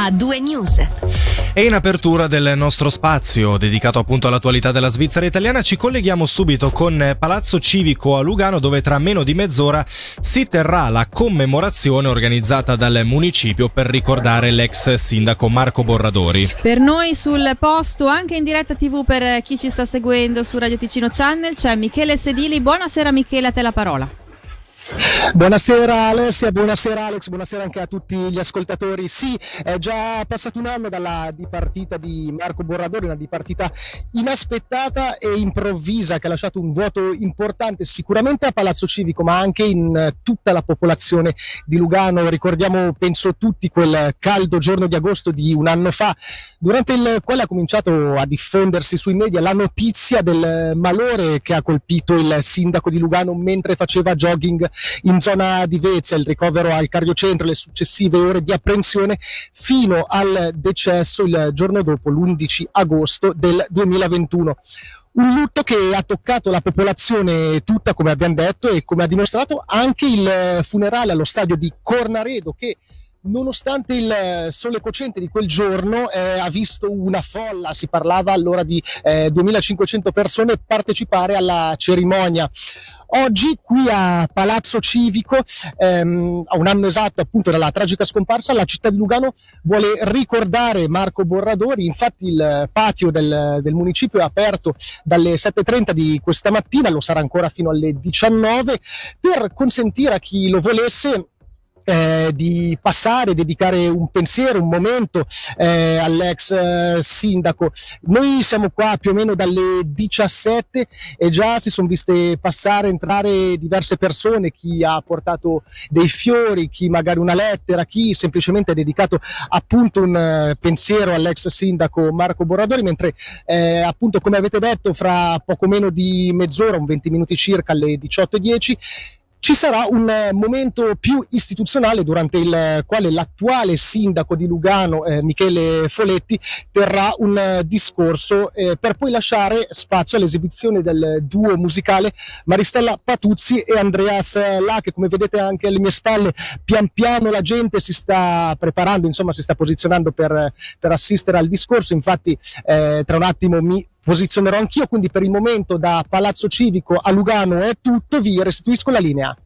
a due news. E in apertura del nostro spazio dedicato appunto all'attualità della Svizzera italiana ci colleghiamo subito con Palazzo Civico a Lugano dove tra meno di mezz'ora si terrà la commemorazione organizzata dal municipio per ricordare l'ex sindaco Marco Borradori. Per noi sul posto, anche in diretta tv per chi ci sta seguendo su Radio Ticino Channel, c'è Michele Sedili. Buonasera Michele, a te la parola. Buonasera Alessia, buonasera Alex, buonasera anche a tutti gli ascoltatori. Sì, è già passato un anno dalla dipartita di Marco Borradori, una dipartita inaspettata e improvvisa che ha lasciato un vuoto importante sicuramente a Palazzo Civico, ma anche in tutta la popolazione di Lugano. Ricordiamo, penso tutti, quel caldo giorno di agosto di un anno fa, durante il quale ha cominciato a diffondersi sui media la notizia del malore che ha colpito il sindaco di Lugano mentre faceva jogging in zona di Vezia, il ricovero al cardiocentro, le successive ore di apprensione fino al decesso il giorno dopo, l'11 agosto del 2021 un lutto che ha toccato la popolazione tutta, come abbiamo detto, e come ha dimostrato anche il funerale allo stadio di Cornaredo, che nonostante il sole cocente di quel giorno eh, ha visto una folla, si parlava allora di eh, 2500 persone partecipare alla cerimonia. Oggi qui a Palazzo Civico, ehm, a un anno esatto appunto dalla tragica scomparsa, la città di Lugano vuole ricordare Marco Borradori, infatti il patio del, del municipio è aperto dalle 7.30 di questa mattina, lo sarà ancora fino alle 19, per consentire a chi lo volesse eh, di passare, dedicare un pensiero, un momento eh, all'ex eh, sindaco. Noi siamo qua più o meno dalle 17 e già si sono viste passare, entrare diverse persone, chi ha portato dei fiori, chi magari una lettera, chi semplicemente ha dedicato appunto un eh, pensiero all'ex sindaco Marco Borradori, mentre eh, appunto come avete detto fra poco meno di mezz'ora, un 20 minuti circa alle 18.10, ci sarà un eh, momento più istituzionale durante il quale l'attuale sindaco di Lugano, eh, Michele Foletti, terrà un eh, discorso eh, per poi lasciare spazio all'esibizione del duo musicale Maristella Patuzzi e Andreas La, che come vedete anche alle mie spalle, pian piano la gente si sta preparando, insomma si sta posizionando per, per assistere al discorso, infatti eh, tra un attimo mi posizionerò anch'io, quindi per il momento da Palazzo Civico a Lugano è tutto, vi restituisco la linea.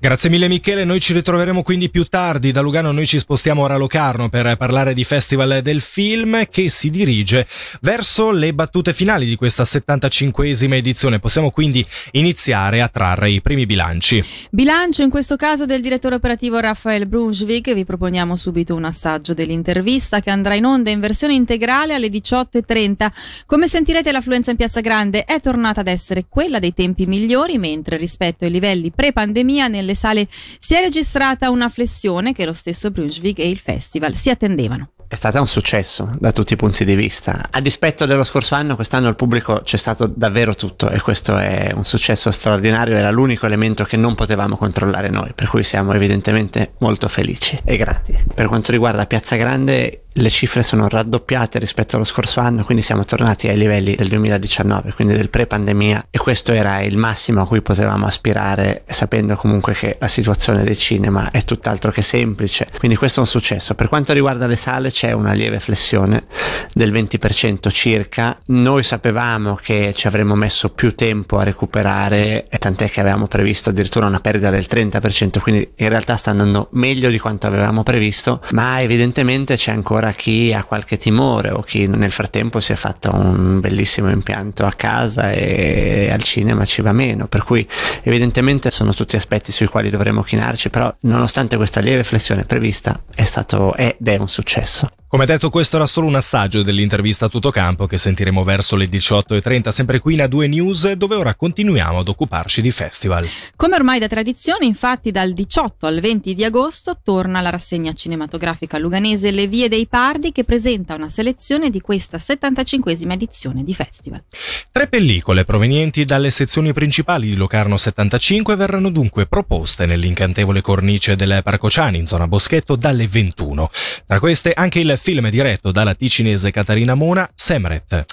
Grazie mille Michele, noi ci ritroveremo quindi più tardi, da Lugano noi ci spostiamo ora a Locarno per parlare di Festival del Film che si dirige verso le battute finali di questa 75esima edizione, possiamo quindi iniziare a trarre i primi bilanci. Bilancio in questo caso del direttore operativo Raffaele Brunsvig, vi proponiamo subito un assaggio dell'intervista che andrà in onda in versione integrale alle 18.30. Come sentirete l'affluenza in Piazza Grande è tornata ad essere quella dei tempi migliori, mentre rispetto ai livelli pre-pandemia nelle sale si è registrata una flessione che lo stesso Brunswick e il festival si attendevano è stata un successo da tutti i punti di vista. A dispetto dello scorso anno, quest'anno il pubblico c'è stato davvero tutto e questo è un successo straordinario, era l'unico elemento che non potevamo controllare noi, per cui siamo evidentemente molto felici e grati. Per quanto riguarda Piazza Grande, le cifre sono raddoppiate rispetto allo scorso anno, quindi siamo tornati ai livelli del 2019, quindi del pre-pandemia e questo era il massimo a cui potevamo aspirare, sapendo comunque che la situazione del cinema è tutt'altro che semplice. Quindi questo è un successo. Per quanto riguarda le sale c'è una lieve flessione del 20% circa. Noi sapevamo che ci avremmo messo più tempo a recuperare, tant'è che avevamo previsto addirittura una perdita del 30%, quindi in realtà sta andando meglio di quanto avevamo previsto, ma evidentemente c'è ancora ancora chi ha qualche timore o chi nel frattempo si è fatto un bellissimo impianto a casa e al cinema ci va meno, per cui evidentemente sono tutti aspetti sui quali dovremo chinarci, però nonostante questa lieve flessione prevista è stato ed è un successo. Come detto, questo era solo un assaggio dell'intervista a tutto campo che sentiremo verso le 18.30, sempre qui in A2 News, dove ora continuiamo ad occuparci di festival. Come ormai da tradizione, infatti, dal 18 al 20 di agosto torna la rassegna cinematografica luganese Le Vie dei Pardi, che presenta una selezione di questa 75esima edizione di festival. Tre pellicole provenienti dalle sezioni principali di Locarno 75 verranno dunque proposte nell'incantevole cornice del Parco Ciani in zona Boschetto dalle 21. Tra queste anche il film diretto dalla ticinese Caterina Mona, Semret.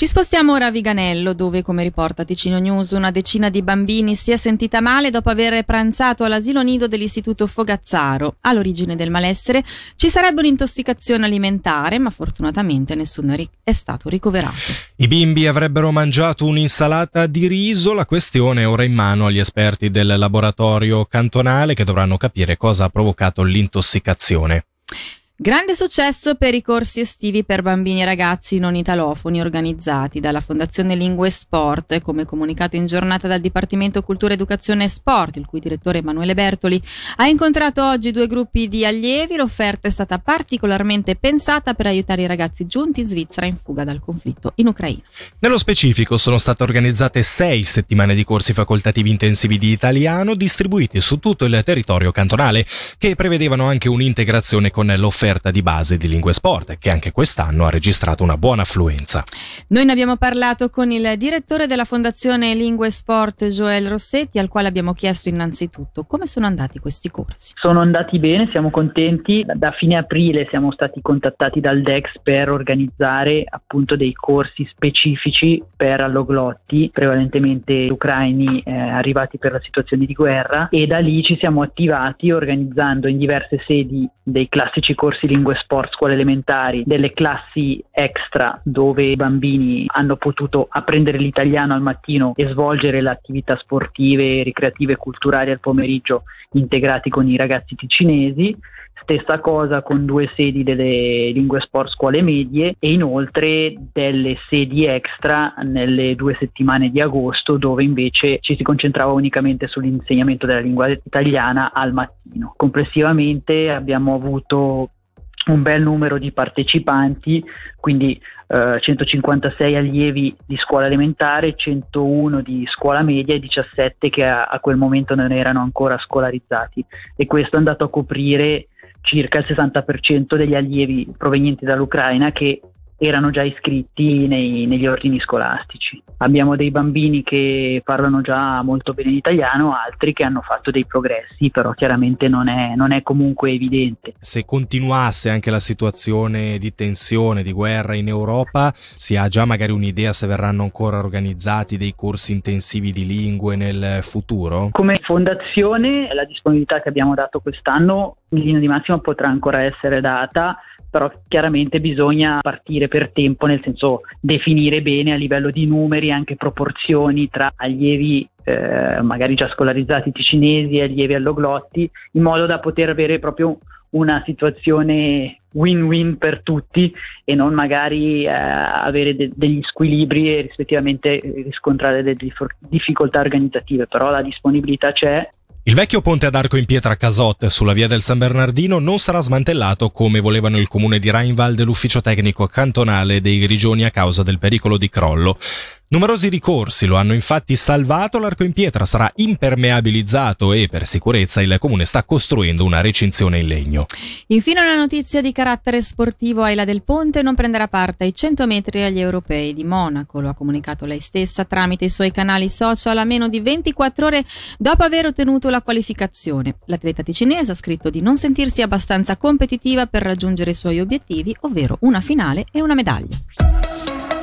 Ci spostiamo ora a Viganello, dove, come riporta Ticino News, una decina di bambini si è sentita male dopo aver pranzato all'asilo nido dell'istituto Fogazzaro. All'origine del malessere ci sarebbe un'intossicazione alimentare, ma fortunatamente nessuno è stato ricoverato. I bimbi avrebbero mangiato un'insalata di riso, la questione è ora in mano agli esperti del laboratorio cantonale che dovranno capire cosa ha provocato l'intossicazione. Grande successo per i corsi estivi per bambini e ragazzi non italofoni organizzati dalla Fondazione Lingue e Sport, come comunicato in giornata dal Dipartimento Cultura, Educazione e Sport, il cui direttore Emanuele Bertoli ha incontrato oggi due gruppi di allievi. L'offerta è stata particolarmente pensata per aiutare i ragazzi giunti in Svizzera in fuga dal conflitto in Ucraina. Nello specifico sono state organizzate sei settimane di corsi facoltativi intensivi di italiano distribuiti su tutto il territorio cantonale, che prevedevano anche un'integrazione con l'offerta offerta di base di Lingue Sport, che anche quest'anno ha registrato una buona affluenza. Noi ne abbiamo parlato con il direttore della Fondazione Lingue Sport, Joel Rossetti, al quale abbiamo chiesto innanzitutto come sono andati questi corsi. Sono andati bene, siamo contenti. Da fine aprile siamo stati contattati dal DEX per organizzare appunto dei corsi specifici per alloglotti, prevalentemente ucraini eh, arrivati per la situazione di guerra e da lì ci siamo attivati organizzando in diverse sedi dei classici corsi corsi lingue sport, scuole elementari, delle classi extra dove i bambini hanno potuto apprendere l'italiano al mattino e svolgere le attività sportive, ricreative e culturali al pomeriggio integrati con i ragazzi ticinesi. Stessa cosa con due sedi delle lingue sport scuole medie e inoltre delle sedi extra nelle due settimane di agosto dove invece ci si concentrava unicamente sull'insegnamento della lingua italiana al mattino. Complessivamente abbiamo avuto un bel numero di partecipanti, quindi eh, 156 allievi di scuola elementare, 101 di scuola media e 17 che a, a quel momento non erano ancora scolarizzati. E questo è andato a coprire circa il 60% degli allievi provenienti dall'Ucraina che erano già iscritti nei, negli ordini scolastici. Abbiamo dei bambini che parlano già molto bene l'italiano, altri che hanno fatto dei progressi, però chiaramente non è, non è comunque evidente. Se continuasse anche la situazione di tensione, di guerra in Europa, si ha già magari un'idea se verranno ancora organizzati dei corsi intensivi di lingue nel futuro? Come fondazione la disponibilità che abbiamo dato quest'anno in linea di massima potrà ancora essere data però chiaramente bisogna partire per tempo, nel senso definire bene a livello di numeri anche proporzioni tra allievi eh, magari già scolarizzati ticinesi e allievi alloglotti, in modo da poter avere proprio una situazione win-win per tutti e non magari eh, avere de- degli squilibri e rispettivamente riscontrare delle dif- difficoltà organizzative, però la disponibilità c'è il vecchio ponte ad arco in pietra Casot sulla via del San Bernardino non sarà smantellato come volevano il comune di Rheinwald e l'ufficio tecnico cantonale dei Grigioni a causa del pericolo di crollo. Numerosi ricorsi lo hanno infatti salvato, l'arco in pietra sarà impermeabilizzato e per sicurezza il comune sta costruendo una recinzione in legno. Infine una notizia di carattere sportivo, Aila del Ponte non prenderà parte ai 100 metri agli europei di Monaco, lo ha comunicato lei stessa tramite i suoi canali social a meno di 24 ore dopo aver ottenuto la qualificazione. L'atleta ticinese ha scritto di non sentirsi abbastanza competitiva per raggiungere i suoi obiettivi, ovvero una finale e una medaglia.